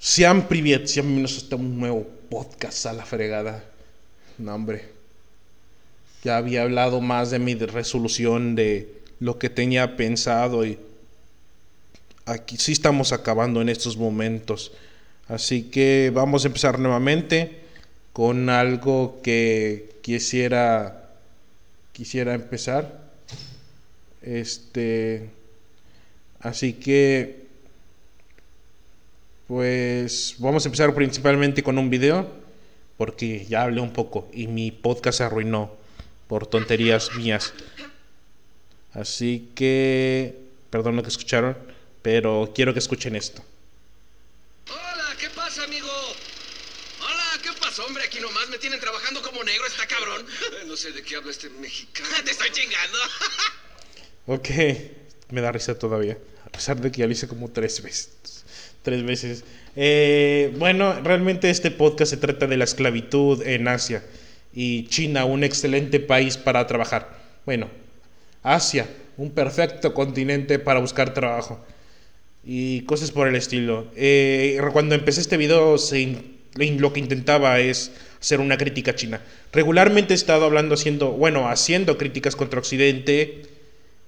Sean privet, sean bienvenidos a este nuevo podcast a la fregada. No, hombre. Ya había hablado más de mi resolución, de lo que tenía pensado y aquí sí estamos acabando en estos momentos. Así que vamos a empezar nuevamente con algo que quisiera quisiera empezar. Este así que pues vamos a empezar principalmente con un video, porque ya hablé un poco y mi podcast se arruinó por tonterías mías. Así que, perdón lo que escucharon, pero quiero que escuchen esto. Hola, ¿qué pasa, amigo? Hola, ¿qué pasa, hombre? Aquí nomás me tienen trabajando como negro, está cabrón. No sé de qué habla este mexicano. Te estoy chingando. Ok, me da risa todavía, a pesar de que ya lo hice como tres veces tres veces. Eh, bueno, realmente este podcast se trata de la esclavitud en Asia y China, un excelente país para trabajar. Bueno, Asia, un perfecto continente para buscar trabajo y cosas por el estilo. Eh, cuando empecé este video, lo que intentaba es hacer una crítica china. Regularmente he estado hablando, haciendo, bueno, haciendo críticas contra Occidente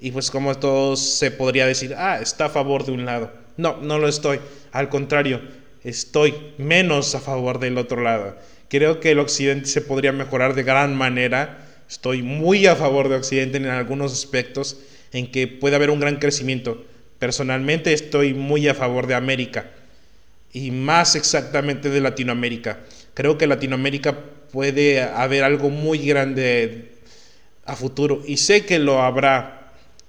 y pues como todos se podría decir, ah, está a favor de un lado. No, no lo estoy. Al contrario, estoy menos a favor del otro lado. Creo que el Occidente se podría mejorar de gran manera. Estoy muy a favor de Occidente en algunos aspectos en que puede haber un gran crecimiento. Personalmente estoy muy a favor de América y más exactamente de Latinoamérica. Creo que Latinoamérica puede haber algo muy grande a futuro y sé que lo habrá.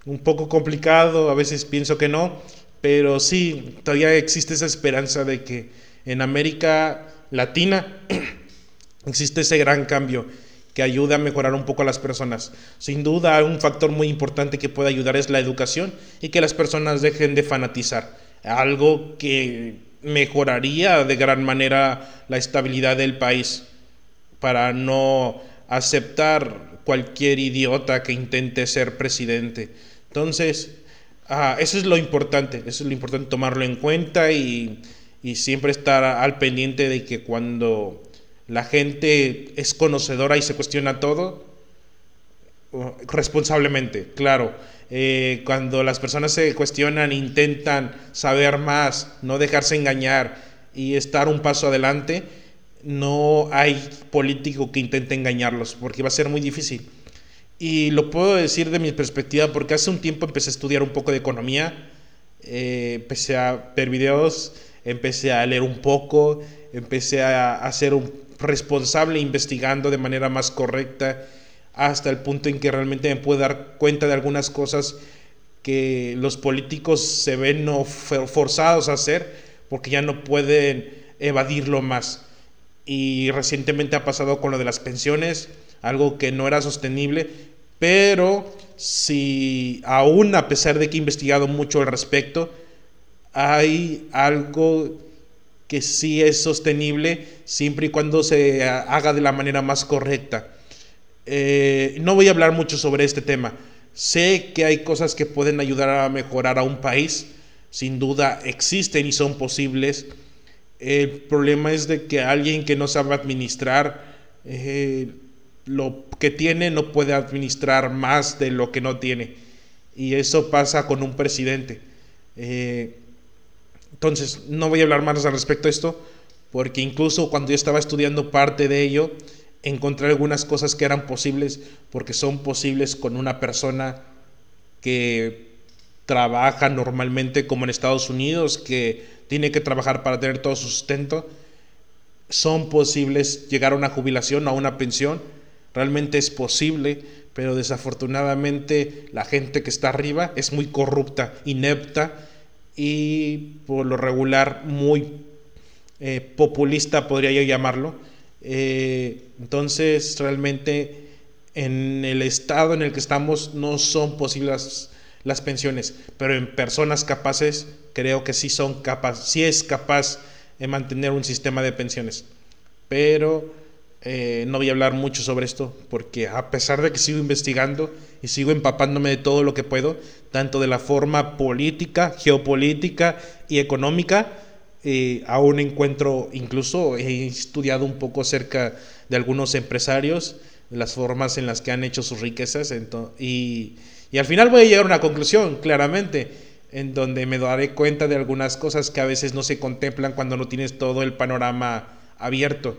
Un poco complicado, a veces pienso que no, pero sí, todavía existe esa esperanza de que en América Latina existe ese gran cambio que ayuda a mejorar un poco a las personas. Sin duda, un factor muy importante que puede ayudar es la educación y que las personas dejen de fanatizar. Algo que mejoraría de gran manera la estabilidad del país para no aceptar cualquier idiota que intente ser presidente. Entonces, Eso es lo importante, eso es lo importante tomarlo en cuenta y, siempre estar al pendiente de que cuando la gente es conocedora y se cuestiona todo, responsablemente, claro. Eh, cuando las personas se cuestionan, intentan saber más, no dejarse engañar y estar un paso adelante, no hay político que intente engañarlos, porque va a ser muy difícil. Y lo puedo decir de mi perspectiva porque hace un tiempo empecé a estudiar un poco de economía, eh, empecé a ver videos, empecé a leer un poco, empecé a, ser un responsable investigando de manera más correcta hasta el punto en que realmente me puedo dar cuenta de algunas cosas que los políticos se ven forzados a hacer porque ya no pueden evadirlo más. Y recientemente ha pasado con lo de las pensiones, algo que no era sostenible, pero si aún a pesar de que he investigado mucho al respecto, hay algo que sí es sostenible siempre y cuando se haga de la manera más correcta. Eh, no voy a hablar mucho sobre este tema. Sé que hay cosas que pueden ayudar a mejorar a un país. Sin duda existen y son posibles. El problema es de que alguien que no sabe administrar eh, lo que tiene no puede administrar más de lo que no tiene. Y eso pasa con un presidente. Eh, entonces, no voy a hablar más al respecto de esto, porque incluso cuando yo estaba estudiando parte de ello, encontré algunas cosas que eran posibles, porque son posibles con una persona que trabaja normalmente como en Estados Unidos, que tiene que trabajar para tener todo su sustento. Son posibles llegar a una jubilación, a una pensión, Realmente es posible, pero desafortunadamente la gente que está arriba es muy corrupta, inepta y por lo regular muy eh, populista, podría yo llamarlo. Eh, entonces, realmente en el estado en el que estamos no son posibles las, pensiones, pero en personas capaces creo que sí son capaces, sí es capaz de mantener un sistema de pensiones. Pero eh, no voy a hablar mucho sobre esto porque a pesar de que sigo investigando y sigo empapándome de todo lo que puedo, tanto de la forma política, geopolítica y económica, eh, aún encuentro, incluso he estudiado un poco acerca de algunos empresarios, las formas en las que han hecho sus riquezas, y, y al final voy a llegar a una conclusión, claramente, en donde me daré cuenta de algunas cosas que a veces no se contemplan cuando no tienes todo el panorama abierto.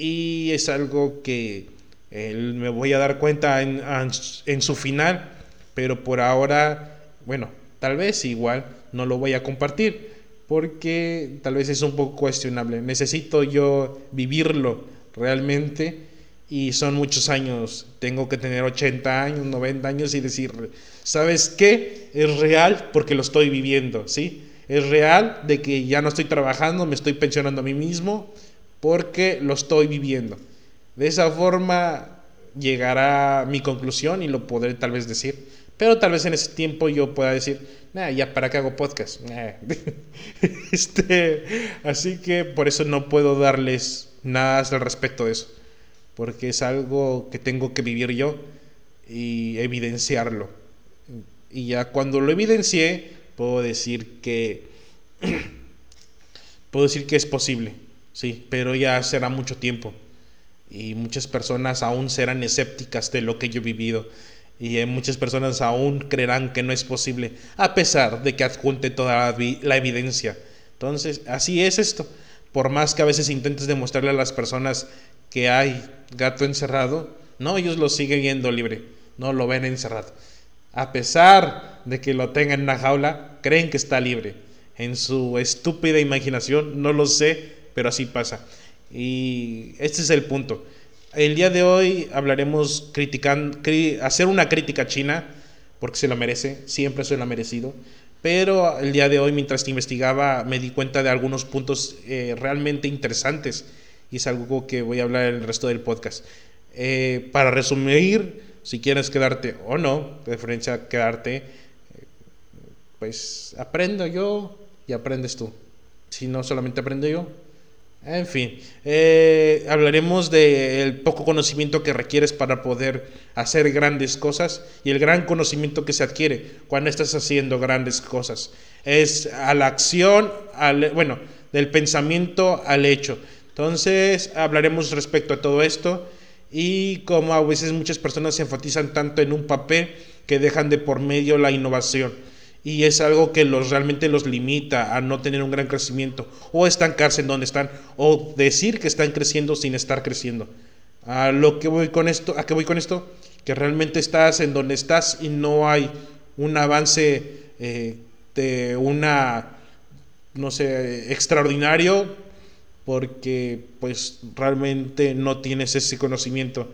Y es algo que me voy a dar cuenta en, en su final, pero por ahora, bueno, tal vez igual no lo voy a compartir porque tal vez es un poco cuestionable. Necesito yo vivirlo realmente y son muchos años. Tengo que tener 80 años, 90 años y decir, ¿sabes qué? Es real porque lo estoy viviendo, ¿sí? Es real de que ya no estoy trabajando, me estoy pensionando a mí mismo porque lo estoy viviendo. De esa forma llegará mi conclusión y lo podré tal vez decir. Pero tal vez en ese tiempo yo pueda decir, ya para qué hago podcast. este, así que por eso no puedo darles nada al respecto de eso, porque es algo que tengo que vivir yo y evidenciarlo. Y ya cuando lo evidencié, puedo decir que puedo decir que es posible, sí, pero ya será mucho tiempo y muchas personas aún serán escépticas de lo que yo he vivido y muchas personas aún creerán que no es posible, a pesar de que adjunte toda la, evidencia. Entonces, así es esto. Por más que a veces intentes demostrarle a las personas que hay gato encerrado, no, ellos lo siguen viendo libre, no lo ven encerrado. A pesar de que lo tengan en una jaula, creen que está libre. En su estúpida imaginación, no lo sé, pero así pasa. Y este es el punto. El día de hoy hablaremos criticando, hacer una crítica China, porque se la merece, siempre se la ha merecido. Pero el día de hoy, mientras te investigaba, me di cuenta de algunos puntos eh, realmente interesantes y es algo que voy a hablar en el resto del podcast. Eh, para resumir, si quieres quedarte o no, de preferencia quedarte, eh, pues aprendo yo y aprendes tú. Si no, solamente aprendo yo en fin, eh, hablaremos del poco conocimiento que requieres para poder hacer grandes cosas y el gran conocimiento que se adquiere cuando estás haciendo grandes cosas. Es a la acción, al, bueno, del pensamiento al hecho. Entonces, hablaremos respecto a todo esto y cómo a veces muchas personas se enfatizan tanto en un papel que dejan de por medio la innovación y es algo que los realmente los limita a no tener un gran crecimiento o estancarse en donde están o decir que están creciendo sin estar creciendo. A lo que voy con esto, a qué voy con esto, que realmente estás en donde estás y no hay un avance eh, de una no sé extraordinario porque pues realmente no tienes ese conocimiento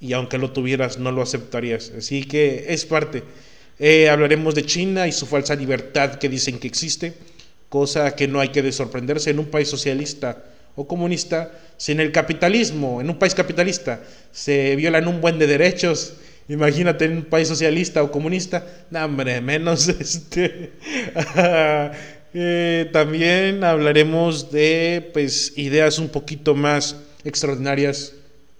y aunque lo tuvieras no lo aceptarías. Así que es parte eh, hablaremos de China y su falsa libertad que dicen que existe, cosa que no hay que sorprenderse en un país socialista o comunista, si en el capitalismo, en un país capitalista, se violan un buen de derechos, imagínate en un país socialista o comunista, no, hombre, menos este. Eh, también hablaremos de pues, ideas un poquito más extraordinarias,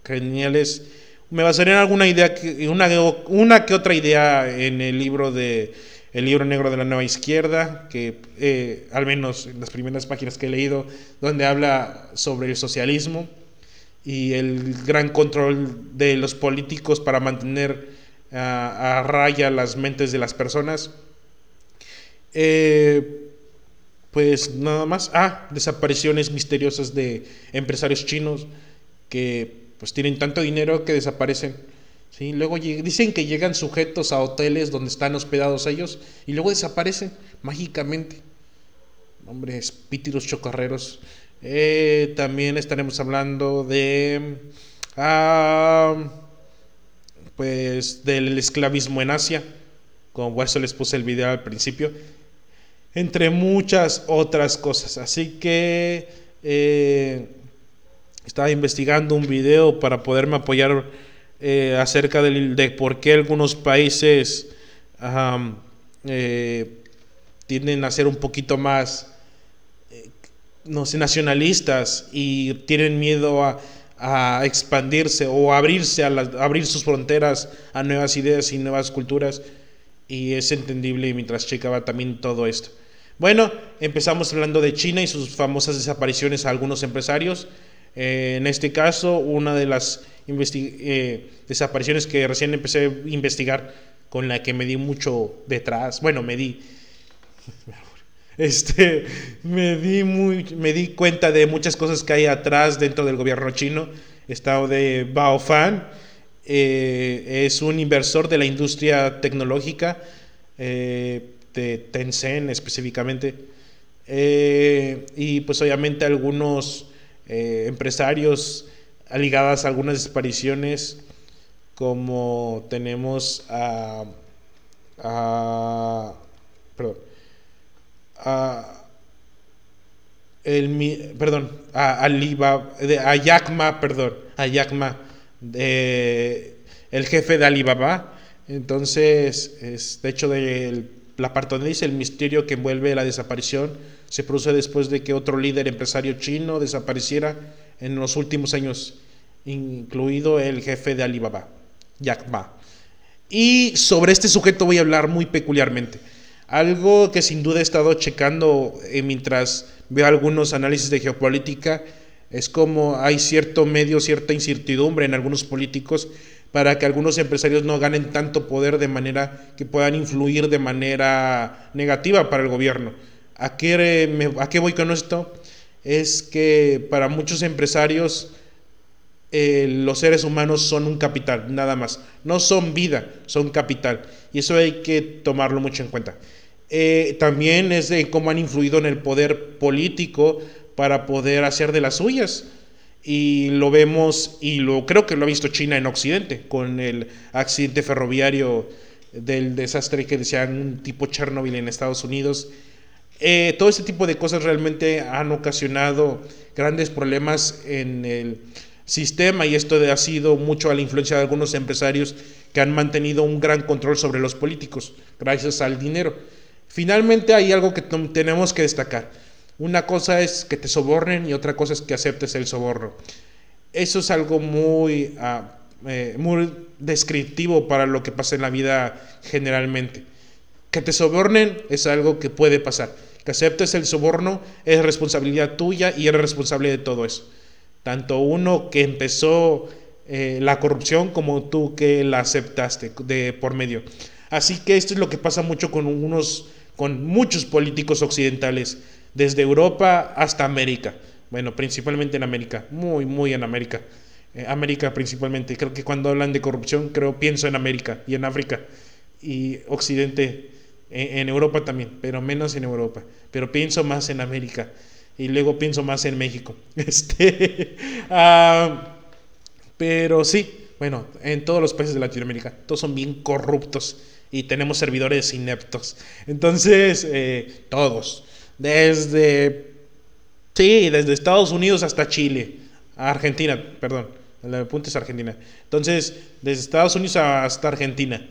geniales me basaré en alguna idea, una, una que otra idea en el libro de el libro negro de la nueva izquierda, que eh, al menos en las primeras páginas que he leído, donde habla sobre el socialismo y el gran control de los políticos para mantener a raya las mentes de las personas. Eh, pues nada más. Ah, desapariciones misteriosas de empresarios chinos que pues tienen tanto dinero que desaparecen. ¿sí? Luego dicen que llegan sujetos a hoteles donde están hospedados ellos y luego desaparecen mágicamente. Hombre, espíritus chocarreros. Eh, también estaremos hablando de... Ah, pues del esclavismo en Asia, como eso les puse el video al principio, entre muchas otras cosas. Así que eh, estaba investigando un video para poderme apoyar eh, acerca de, por qué algunos países eh, tienden a ser un poquito más eh, no sé, nacionalistas y tienen miedo a, expandirse o abrirse a, abrir sus fronteras a nuevas ideas y nuevas culturas y es entendible mientras checaba también todo esto. Bueno, empezamos hablando de China y sus famosas desapariciones a algunos empresarios. Eh, en este caso, una de las eh, desapariciones que recién empecé a investigar, con la que me di mucho detrás, bueno, me di, este, me di, muy, me di cuenta de muchas cosas que hay atrás dentro del gobierno chino. Estado de Bao Fan, eh, es un inversor de la industria tecnológica, de Tencent específicamente. y pues obviamente algunos eh, empresarios ligadas a algunas desapariciones, como tenemos a, a perdón, a, el, perdón, a, a Yakma, perdón, a Yakma, de, el jefe de Alibaba. Entonces, es, de hecho, de la parte donde dice el misterio que envuelve la desaparición se produce después de que otro líder empresario chino desapareciera en los últimos años, incluido el jefe de Alibaba, Jack Ma. Y sobre este sujeto voy a hablar muy peculiarmente. Algo que sin duda he estado checando eh, mientras veo algunos análisis de geopolítica es como hay cierto medio, cierta incertidumbre en algunos políticos para que algunos empresarios no ganen tanto poder de manera que puedan influir de manera negativa para el gobierno. ¿A qué, ¿A qué voy con esto? Es que para muchos empresarios eh, los seres humanos son un capital, nada más. No son vida, son capital. Y eso hay que tomarlo mucho en cuenta. Eh, también es de cómo han influido en el poder político para poder hacer de las suyas. Y lo vemos, y lo creo que lo ha visto China en Occidente, con el accidente ferroviario del desastre que decían un tipo Chernobyl en Estados Unidos eh, todo este tipo de cosas realmente han ocasionado grandes problemas en el sistema y esto ha sido mucho a la influencia de algunos empresarios que han mantenido un gran control sobre los políticos gracias al dinero. Finalmente hay algo que tenemos que destacar. Una cosa es que te sobornen y otra cosa es que aceptes el soborno. Eso es algo muy, ah, eh, muy descriptivo para lo que pasa en la vida generalmente. Que te sobornen es algo que puede pasar que aceptes el soborno es responsabilidad tuya y eres responsable de todo eso. Tanto uno que empezó eh, la corrupción como tú que la aceptaste de por medio. Así que esto es lo que pasa mucho con unos, con muchos políticos occidentales, desde Europa hasta América. Bueno, principalmente en América, muy, muy en América. Eh, América principalmente. Creo que cuando hablan de corrupción, creo pienso en América y en África y Occidente en, Europa también, pero menos en Europa. Pero pienso más en América y luego pienso más en México. Este, ah, pero sí, bueno, en todos los países de Latinoamérica, todos son bien corruptos y tenemos servidores ineptos. Entonces, eh, todos, desde, sí, desde Estados Unidos hasta Chile, Argentina, perdón, el punto es Argentina. Entonces, desde Estados Unidos hasta Argentina.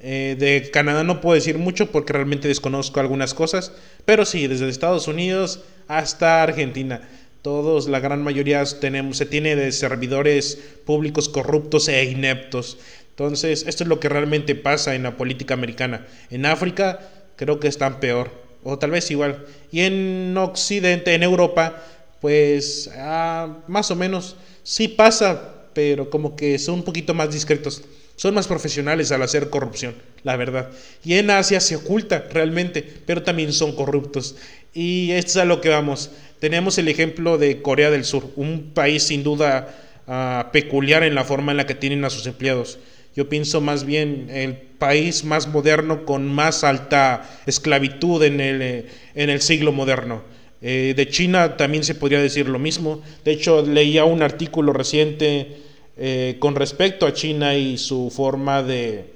Eh, de Canadá no puedo decir mucho porque realmente desconozco algunas cosas, pero sí, desde Estados Unidos hasta Argentina. Todos, la gran mayoría tenemos, se tiene de servidores públicos corruptos e ineptos. Entonces, esto es lo que realmente pasa en la política americana. En África creo que están peor, o tal vez igual. Y en Occidente, en Europa, pues ah, más o menos sí pasa, pero como que son un poquito más discretos. Son más profesionales al hacer corrupción, la verdad. Y en Asia se oculta realmente, pero también son corruptos. Y es a lo que vamos. Tenemos el ejemplo de Corea del Sur, un país sin duda ah, peculiar en la forma en la que tienen a sus empleados. Yo pienso más bien el país más moderno con más alta esclavitud en el, eh, en el siglo moderno. Eh, de China también se podría decir lo mismo. De hecho, leía un artículo reciente eh, con respecto a China y su forma de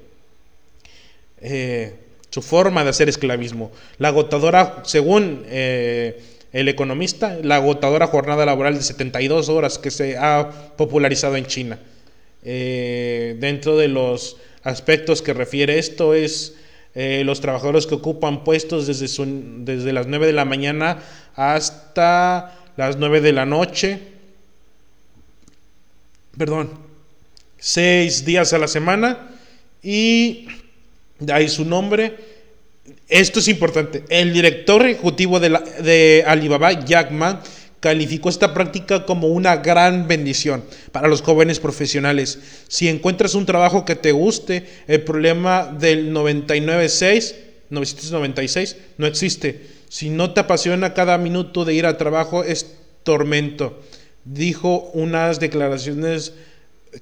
eh, su forma de hacer esclavismo. La agotadora, según eh, el economista, la agotadora jornada laboral de 72 horas que se ha popularizado en China. dentro de los aspectos que refiere esto es los trabajadores que ocupan puestos desde, desde las 9 de la mañana hasta las 9 de la noche perdón, seis días a la semana y de ahí su nombre. esto es importante. El director ejecutivo de, de Alibaba, Jack Ma, calificó esta práctica como una gran bendición para los jóvenes profesionales. Si encuentras un trabajo que te guste, el problema del 99.6, 996 no existe. Si no te apasiona cada minuto de ir al trabajo, es tormento. Dijo unas declaraciones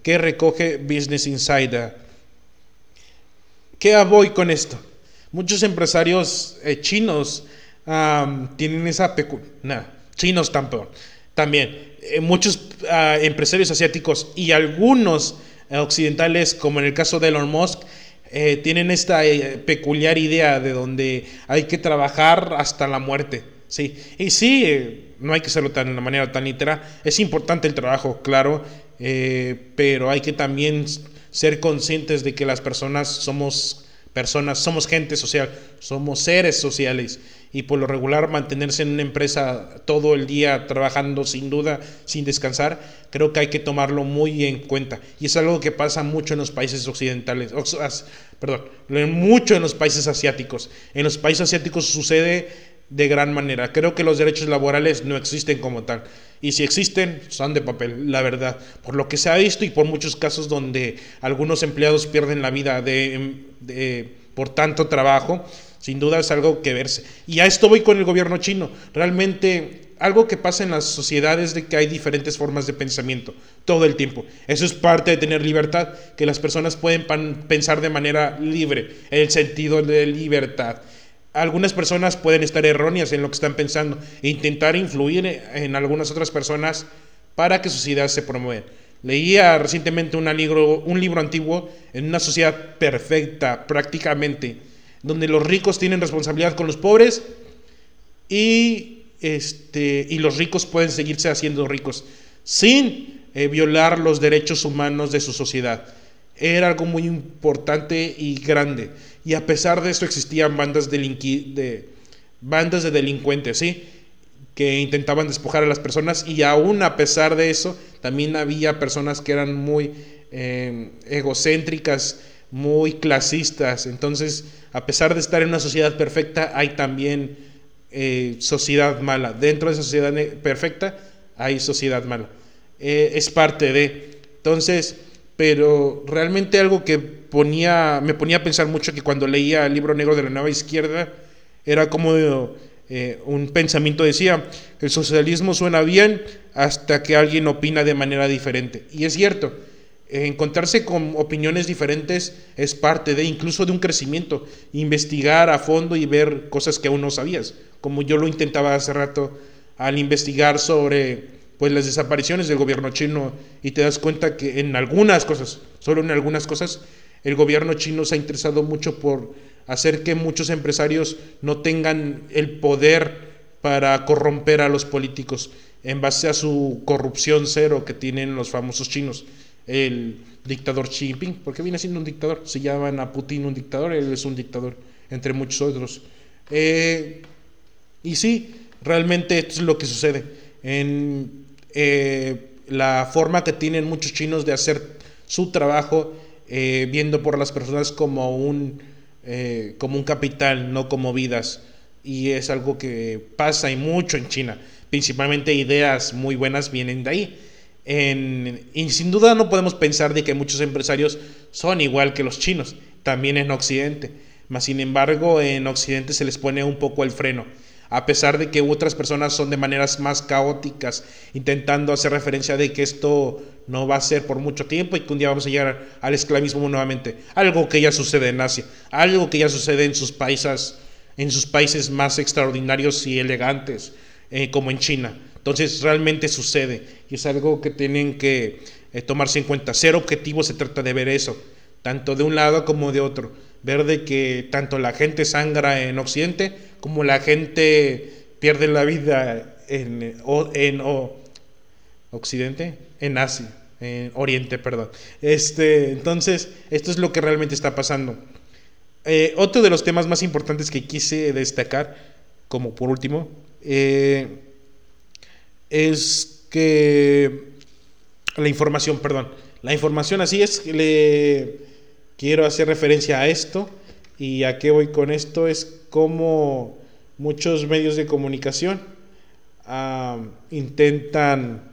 que recoge Business Insider. ¿Qué voy con esto? Muchos empresarios eh, chinos tienen esa peculiaridad. chinos tampoco. También. Eh, muchos ah, empresarios asiáticos y algunos eh, occidentales, como en el caso de Elon Musk, tienen esta peculiar idea de donde hay que trabajar hasta la muerte. Sí. Y sí, no hay que hacerlo tan, de una manera tan literal. Es importante el trabajo, claro, pero hay que también ser conscientes de que las personas somos personas, somos gente social, somos seres sociales y por lo regular mantenerse en una empresa todo el día trabajando sin duda, sin descansar, creo que hay que tomarlo muy en cuenta. Y es algo que pasa mucho en los países occidentales, perdón, mucho en los países asiáticos. En los países asiáticos sucede de gran manera. Creo que los derechos laborales no existen como tal. Y si existen, son de papel, la verdad. Por lo que se ha visto y por muchos casos donde algunos empleados pierden la vida de, por tanto trabajo, sin duda es algo que verse. Y a esto voy con el gobierno chino. Realmente algo que pasa en las sociedades de que hay diferentes formas de pensamiento todo el tiempo. Eso es parte de tener libertad, que las personas pueden pensar de manera libre, en el sentido de libertad algunas personas pueden estar erróneas en lo que están pensando e intentar influir en algunas otras personas para que sus ideas se promuevan. Leía recientemente un libro, un libro antiguo en una sociedad perfecta, prácticamente, donde los ricos tienen responsabilidad con los pobres y, este, y los ricos pueden seguirse haciendo ricos sin eh, violar los derechos humanos de su sociedad. Era algo muy importante y grande. Y a pesar de esto existían bandas, de, bandas de delincuentes, ¿sí? Que intentaban despojar a las personas y aún a pesar de eso, también había personas que eran muy em, egocéntricas, muy clasistas. Entonces, a pesar de estar en una sociedad perfecta, hay también eh, sociedad mala. Dentro de esa sociedad perfecta hay sociedad mala. Eh, es parte de... Entonces, pero realmente algo que ponía, me ponía a pensar mucho que cuando leía el libro negro de la nueva izquierda, era como eh, un pensamiento decía, el socialismo suena bien hasta que alguien opina de manera diferente. Y es cierto, encontrarse con opiniones diferentes es parte de incluso de un crecimiento, investigar a fondo y ver cosas que aún no sabías, como yo lo intentaba hace rato al investigar sobre pues las desapariciones del gobierno chino y te das cuenta que en algunas cosas, solo en algunas cosas, el gobierno chino se ha interesado mucho por hacer que muchos empresarios no tengan el poder para corromper a los políticos en base a su corrupción cero que tienen los famosos chinos. El dictador Xi Jinping, porque viene siendo un dictador, se llaman a Putin un dictador, él es un dictador, entre muchos otros. Eh, y sí, realmente esto es lo que sucede. En eh, la forma que tienen muchos chinos de hacer su trabajo, eh, viendo por las personas como un, eh, como un capital, no como vidas. Y es algo que pasa y mucho en China. Principalmente ideas muy buenas vienen de ahí. y sin duda no podemos pensar de que muchos empresarios son igual que los chinos, también en Occidente. Mas sin embargo, en Occidente se les pone un poco el freno a pesar de que otras personas son de maneras más caóticas, intentando hacer referencia de que esto no va a ser por mucho tiempo y que un día vamos a llegar al esclavismo nuevamente. Algo que ya sucede en Asia, algo que ya sucede en sus países, en sus países más extraordinarios y elegantes, eh, como en China. Entonces realmente sucede y es algo que tienen que eh, tomarse en cuenta. Ser objetivo se trata de ver eso, tanto de un lado como de otro. Ver de que tanto la gente sangra en Occidente como la gente pierde la vida en, en Occidente, en Asia, en Oriente, perdón. Este, entonces, esto es lo que realmente está pasando. Eh, otro de los temas más importantes que quise destacar, como por último, eh, es que la información, perdón, la información así es, le quiero hacer referencia a esto ¿Y a qué voy con esto? Es como muchos medios de comunicación intentan,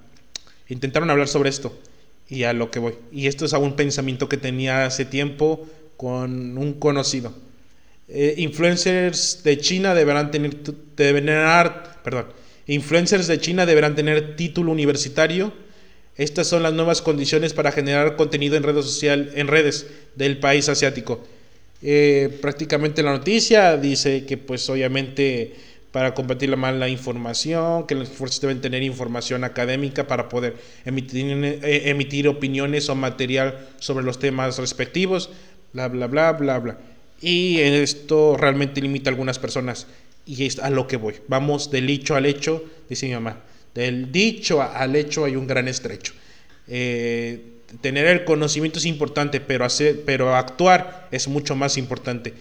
intentaron hablar sobre esto y a lo que voy. Y esto es a un pensamiento que tenía hace tiempo con un conocido. Eh, influencers de China deberán tener, perdón, influencers de China deberán tener título universitario. Estas son las nuevas condiciones para generar contenido en redes social, en redes del país asiático. Eh, prácticamente la noticia dice que pues obviamente para combatir la mala información, que las fuerzas deben tener información académica para poder emitir, eh, emitir opiniones o material sobre los temas respectivos, bla, bla, bla, bla, bla. Y esto realmente limita a algunas personas. Y es a lo que voy. Vamos del dicho al hecho, dice mi mamá. Del dicho al hecho hay un gran estrecho. Eh, tener el conocimiento es importante, pero, hacer, pero actuar es mucho más importante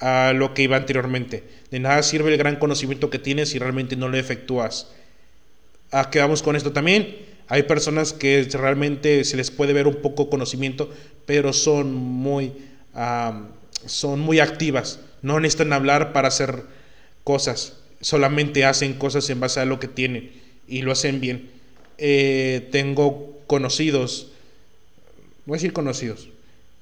a lo que iba anteriormente. De nada sirve el gran conocimiento que tienes si realmente no lo efectúas. ¿A qué vamos con esto también? Hay personas que realmente se les puede ver un poco conocimiento, pero son muy, son muy activas. No necesitan hablar para hacer cosas. Solamente hacen cosas en base a lo que tienen y lo hacen bien. Eh, tengo conocidos, voy a decir conocidos,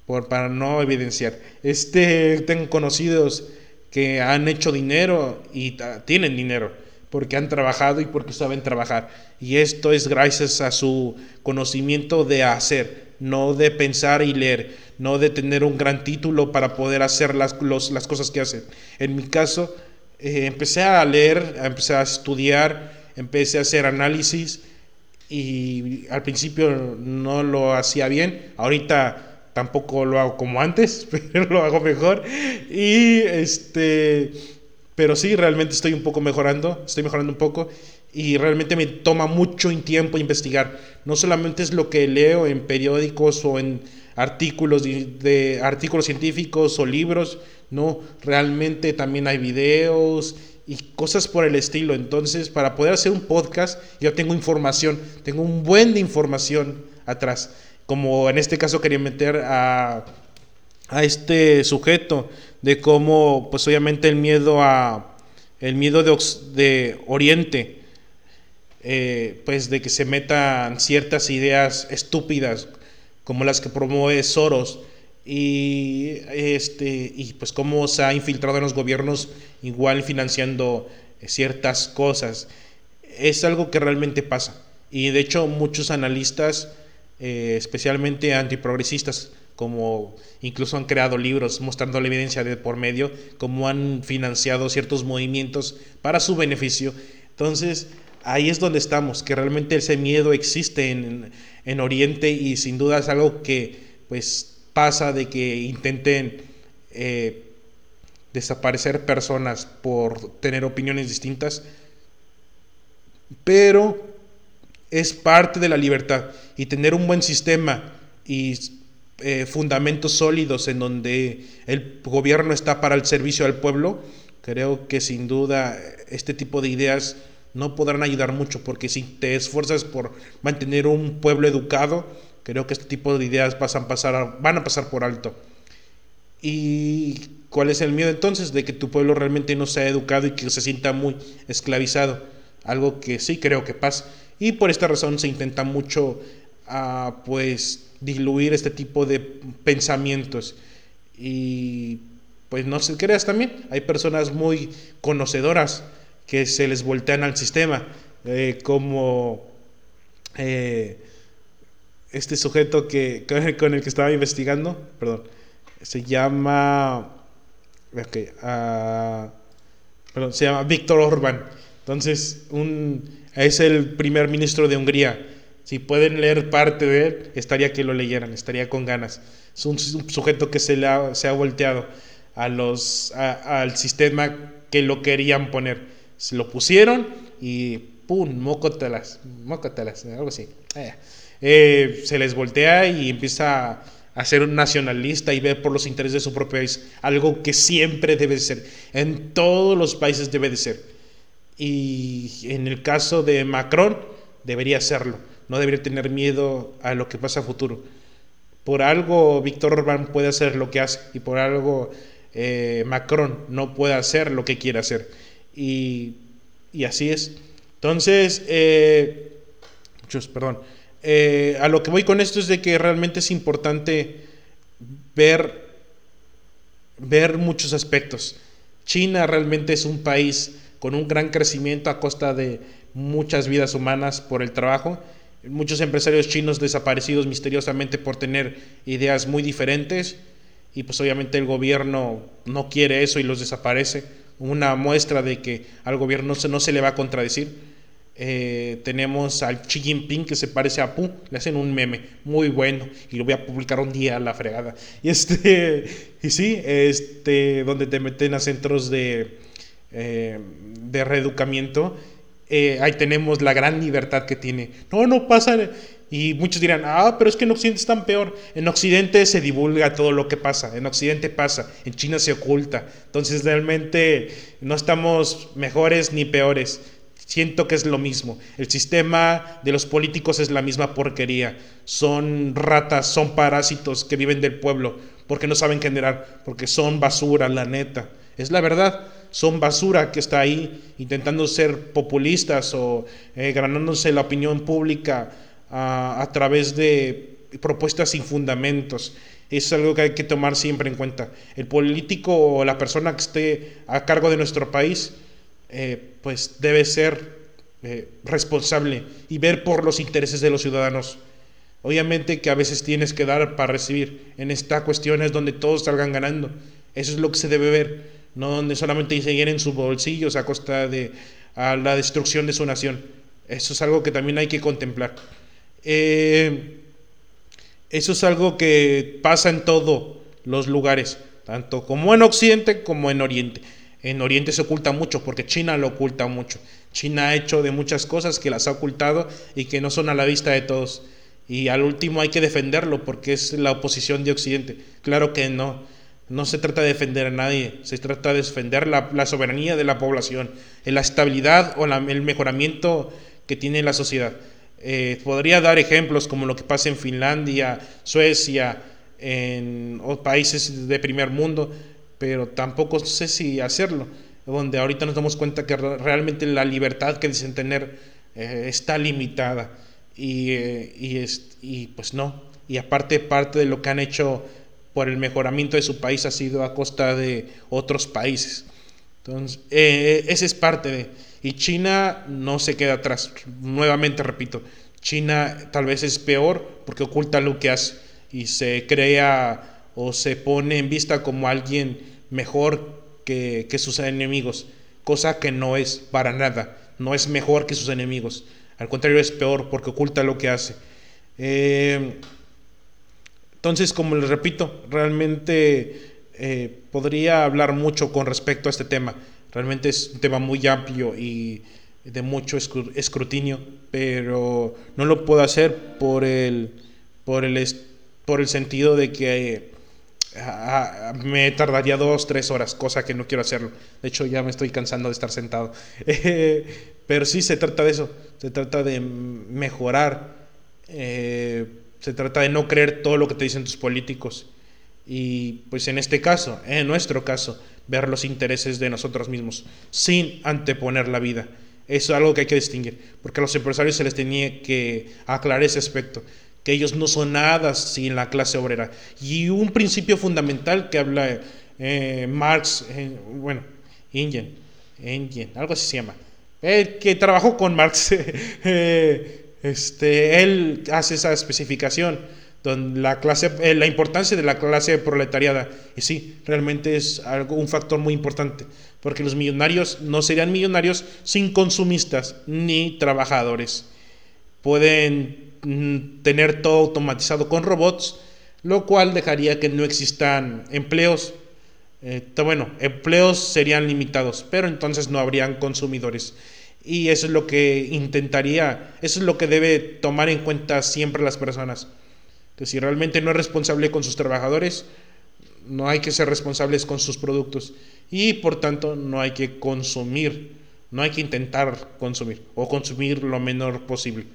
por, para no evidenciar. Este, tengo conocidos que han hecho dinero y tienen dinero porque han trabajado y porque saben trabajar. Y esto es gracias a su conocimiento de hacer, no de pensar y leer, no de tener un gran título para poder hacer las, las cosas que hacen. En mi caso, eh, empecé a leer, empecé a estudiar, empecé a hacer análisis y al principio no lo hacía bien. Ahorita tampoco lo hago como antes, pero lo hago mejor. Y este, pero sí, realmente estoy un poco mejorando, estoy mejorando un poco y realmente me toma mucho tiempo investigar. No solamente es lo que leo en periódicos o en artículos de, artículos científicos o libros, no, realmente también hay videos y cosas por el estilo. Entonces, para poder hacer un podcast, yo tengo información, tengo un buen de información atrás como en este caso quería meter a, a este sujeto de cómo, pues obviamente el miedo a, el miedo de, de Oriente, eh, pues de que se metan ciertas ideas estúpidas como las que promueve Soros y este y pues cómo se ha infiltrado en los gobiernos igual financiando ciertas cosas es algo que realmente pasa y de hecho muchos analistas eh, especialmente antiprogresistas, como incluso han creado libros mostrando la evidencia de por medio, como han financiado ciertos movimientos para su beneficio. Entonces, ahí es donde estamos, que realmente ese miedo existe en, en Oriente y sin duda es algo que pues pasa de que intenten eh, desaparecer personas por tener opiniones distintas, pero es parte de la libertad y tener un buen sistema y eh, fundamentos sólidos en donde el gobierno está para el servicio al pueblo, creo que sin duda este tipo de ideas no podrán ayudar mucho porque si te esfuerzas por mantener un pueblo educado, creo que este tipo de ideas pasan pasar van a pasar por alto. ¿Y cuál es el miedo entonces? De que tu pueblo realmente no sea educado y que se sienta muy esclavizado. Algo que sí creo que pasa. Y por esta razón se intenta mucho ah, pues diluir este tipo de pensamientos. Y pues no se creas también, hay personas muy conocedoras que se les voltean al sistema, eh, como eh, este sujeto que, con el que estaba investigando, perdón, se llama, ah, perdón, se llama Víctor Orbán. Entonces, un, es el primer ministro de Hungría. Si pueden leer parte de él, estaría que lo leyeran, estaría con ganas. Es un, sujeto que se, se ha volteado a los, al sistema que lo querían poner. Se lo pusieron y ¡pum! Mócotelas, mócotelas, algo así. Eh, eh, se les voltea y empieza a ser un nacionalista y ver por los intereses de su propio país, algo que siempre debe de ser, en todos los países debe de ser. Y en el caso de Macron, debería hacerlo. No debería tener miedo a lo que pasa futuro. Por algo Víctor Orbán puede hacer lo que hace y por algo eh, Macron no pueda hacer lo que quiere hacer. Y, y así es. Entonces, eh, muchos, perdón. Eh, a lo que voy con esto es de que realmente es importante ver, ver muchos aspectos. China realmente es un país con un gran crecimiento a costa de muchas vidas humanas por el trabajo. Muchos empresarios chinos desaparecidos misteriosamente por tener ideas muy diferentes y pues obviamente el gobierno no quiere eso y los desaparece. Una muestra de que al gobierno no se le va a contradecir eh, tenemos al Xi Jinping que se parece a Pu, le hacen un meme muy bueno y lo voy a publicar un día a la fregada. Y este, y sí, este, donde te meten a centros de, eh, de reeducamiento, eh, ahí tenemos la gran libertad que tiene. No, no pasa. Y muchos dirán, ah, pero es que en Occidente es tan peor. En Occidente se divulga todo lo que pasa, en Occidente pasa, en China se oculta. Entonces realmente no estamos mejores ni peores Siento que es lo mismo. El sistema de los políticos es la misma porquería. Son ratas, son parásitos que viven del pueblo porque no saben generar, porque son basura, la neta. Es la verdad. Son basura que está ahí intentando ser populistas o eh, ganándose la opinión pública a través de propuestas sin fundamentos. Es algo que hay que tomar siempre en cuenta. El político o la persona que esté a cargo de nuestro país eh, pues debe ser eh, responsable y ver por los intereses de los ciudadanos. Obviamente que a veces tienes que dar para recibir. En esta cuestión es donde todos salgan ganando. Eso es lo que se debe ver, no donde solamente se en sus bolsillos a costa de la destrucción de su nación. Eso es algo que también hay que contemplar. Eh, eso es algo que pasa en todos los lugares, tanto como en Occidente como en Oriente. En Oriente se oculta mucho porque China lo oculta mucho. China ha hecho de muchas cosas que las ha ocultado y que no son a la vista de todos. Y al último hay que defenderlo porque es la oposición de Occidente. Claro que no. No se trata de defender a nadie, se trata de defender la, soberanía de la población, la estabilidad o el mejoramiento que tiene la sociedad. Eh, podría dar ejemplos como lo que pasa en Finlandia, Suecia, en países de primer mundo, pero tampoco sé si hacerlo, donde ahorita nos damos cuenta que realmente la libertad que dicen tener eh, está limitada y, eh, y, es, y pues no, y aparte parte de lo que han hecho por el mejoramiento de su país ha sido a costa de otros países. Entonces, eh, esa es parte de... Y China no se queda atrás. Nuevamente repito, China tal vez es peor porque oculta lo que hace y se crea o se pone en vista como alguien mejor que, sus enemigos, cosa que no es para nada, no es mejor que sus enemigos, al contrario es peor porque oculta lo que hace. Eh, entonces, como les repito, realmente eh, podría hablar mucho con respecto a este tema. Realmente es un tema muy amplio y de mucho escrutinio, pero no lo puedo hacer por el, por el, por el sentido de que me tardaría dos, tres horas, cosa que no quiero hacerlo. De hecho, ya me estoy cansando de estar sentado. pero sí se trata de eso, se trata de mejorar, eh, se trata de no creer todo lo que te dicen tus políticos. Y pues en este caso, en nuestro caso, ver los intereses de nosotros mismos, sin anteponer la vida. Eso es algo que hay que distinguir, porque a los empresarios se les tenía que aclarar ese aspecto que ellos no son nada sin la clase obrera. Y un principio fundamental que habla eh, Marx, eh, bueno, Ingen, Ingen, algo así se llama, el que trabajó con Marx, eh, este, él hace esa especificación, donde la, clase, la importancia de la clase proletariada, y sí, realmente es algo, un factor muy importante, porque los millonarios no serían millonarios sin consumistas ni trabajadores. Pueden tener todo automatizado con robots, lo cual dejaría que no existan empleos. Eh, bueno, empleos serían limitados, pero entonces no habrían consumidores. Y eso es lo que intentaría, eso es lo que debe tomar en cuenta siempre las personas. Que si realmente no es responsable con sus trabajadores, no hay que ser responsables con sus productos. Y por tanto, no hay que consumir, no hay que intentar consumir o consumir lo menor posible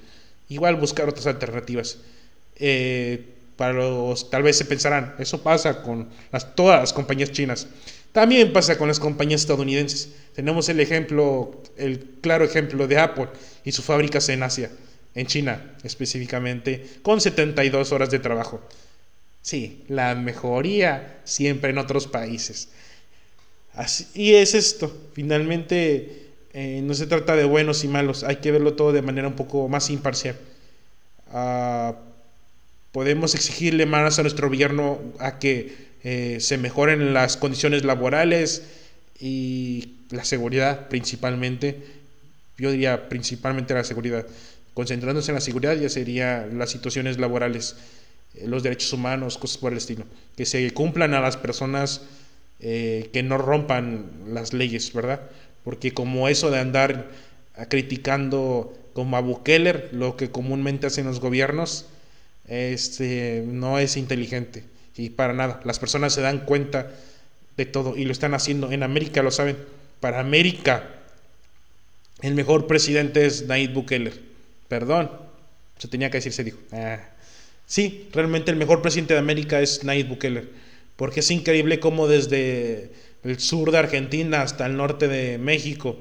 igual buscar otras alternativas. Eh, Para los, tal vez se pensarán, eso pasa con las, todas las compañías chinas. También pasa con las compañías estadounidenses. Tenemos el ejemplo, el claro ejemplo de Apple y sus fábricas en Asia, en China específicamente, con 72 horas de trabajo. Sí, la mejoría siempre en otros países. Y es esto, finalmente eh, no se trata de buenos y malos, hay que verlo todo de manera un poco más imparcial. Ah, podemos exigirle más a nuestro gobierno a que eh, se mejoren las condiciones laborales y la seguridad principalmente. Yo diría principalmente la seguridad. Concentrándose en la seguridad ya sería las situaciones laborales, eh, los derechos humanos, cosas por el estilo. Que se cumplan a las personas que no rompan las leyes, ¿verdad? Porque como eso de andar criticando como a Bukele, lo que comúnmente hacen los gobiernos, este, no es inteligente y para nada. Las personas se dan cuenta de todo y lo están haciendo. En América lo saben. Para América, el mejor presidente es Nayib Bukele. Perdón, se tenía que decir, se dijo. Ah. Sí, realmente el mejor presidente de América es Nayib Bukele, porque es increíble cómo desde el sur de Argentina hasta el norte de México,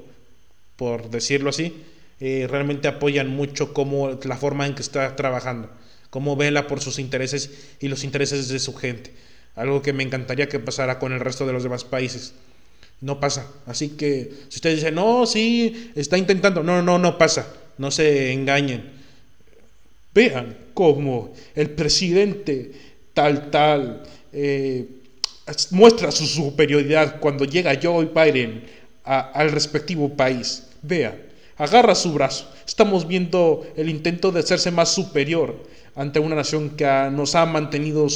por decirlo así, realmente apoyan mucho como la forma en que está trabajando, cómo vela por sus intereses y los intereses de su gente. Algo que me encantaría que pasara con el resto de los demás países. No pasa. Así que si ustedes dicen, no, sí, está intentando, no, no, no pasa. No se engañen. Vean cómo el presidente tal, tal, eh, muestra su superioridad cuando llega Joe Biden al respectivo país. Vea, agarra su brazo. Estamos viendo el intento de hacerse más superior ante una nación que nos ha mantenido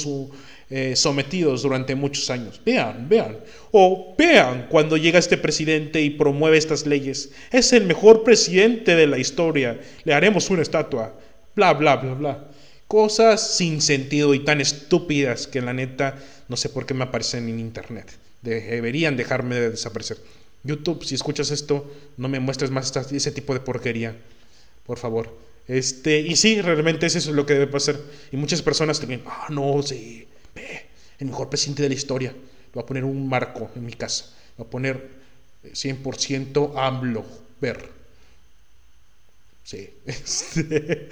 eh, sometidos durante muchos años. Vean, vean. O vean cuando llega este presidente y promueve estas leyes. Es el mejor presidente de la historia. Le haremos una estatua. Bla, bla, bla, bla. Cosas sin sentido y tan estúpidas que la neta no sé por qué me aparecen en internet. Deberían dejarme de desaparecer. YouTube, si escuchas esto, no me muestres más ese tipo de porquería. Por favor. Este, y sí, realmente eso es lo que debe pasar. Y muchas personas dicen, ah, no, sí, el mejor presidente de la historia. Voy a poner un marco en mi casa. Voy a poner 100% AMLO, ver. Sí. Este,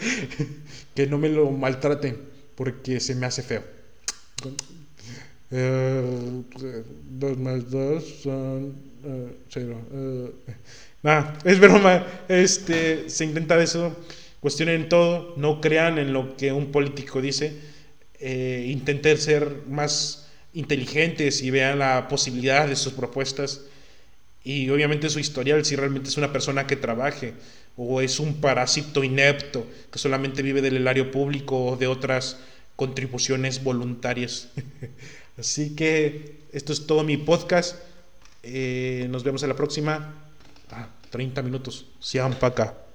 que no me lo maltraten porque se me hace feo. Eh, dos más dos son eh, cero. Eh, nada, es broma. Este, se intenta eso. Cuestionen todo, no crean en lo que un político dice. intenten ser más inteligentes y vean la posibilidad de sus propuestas. Y obviamente su historial, si realmente es una persona que trabaje o es un parásito inepto que solamente vive del erario público o de otras contribuciones voluntarias. Así que esto es todo mi podcast. Eh, nos vemos en la próxima. Ah, 30 minutos. Sean para acá.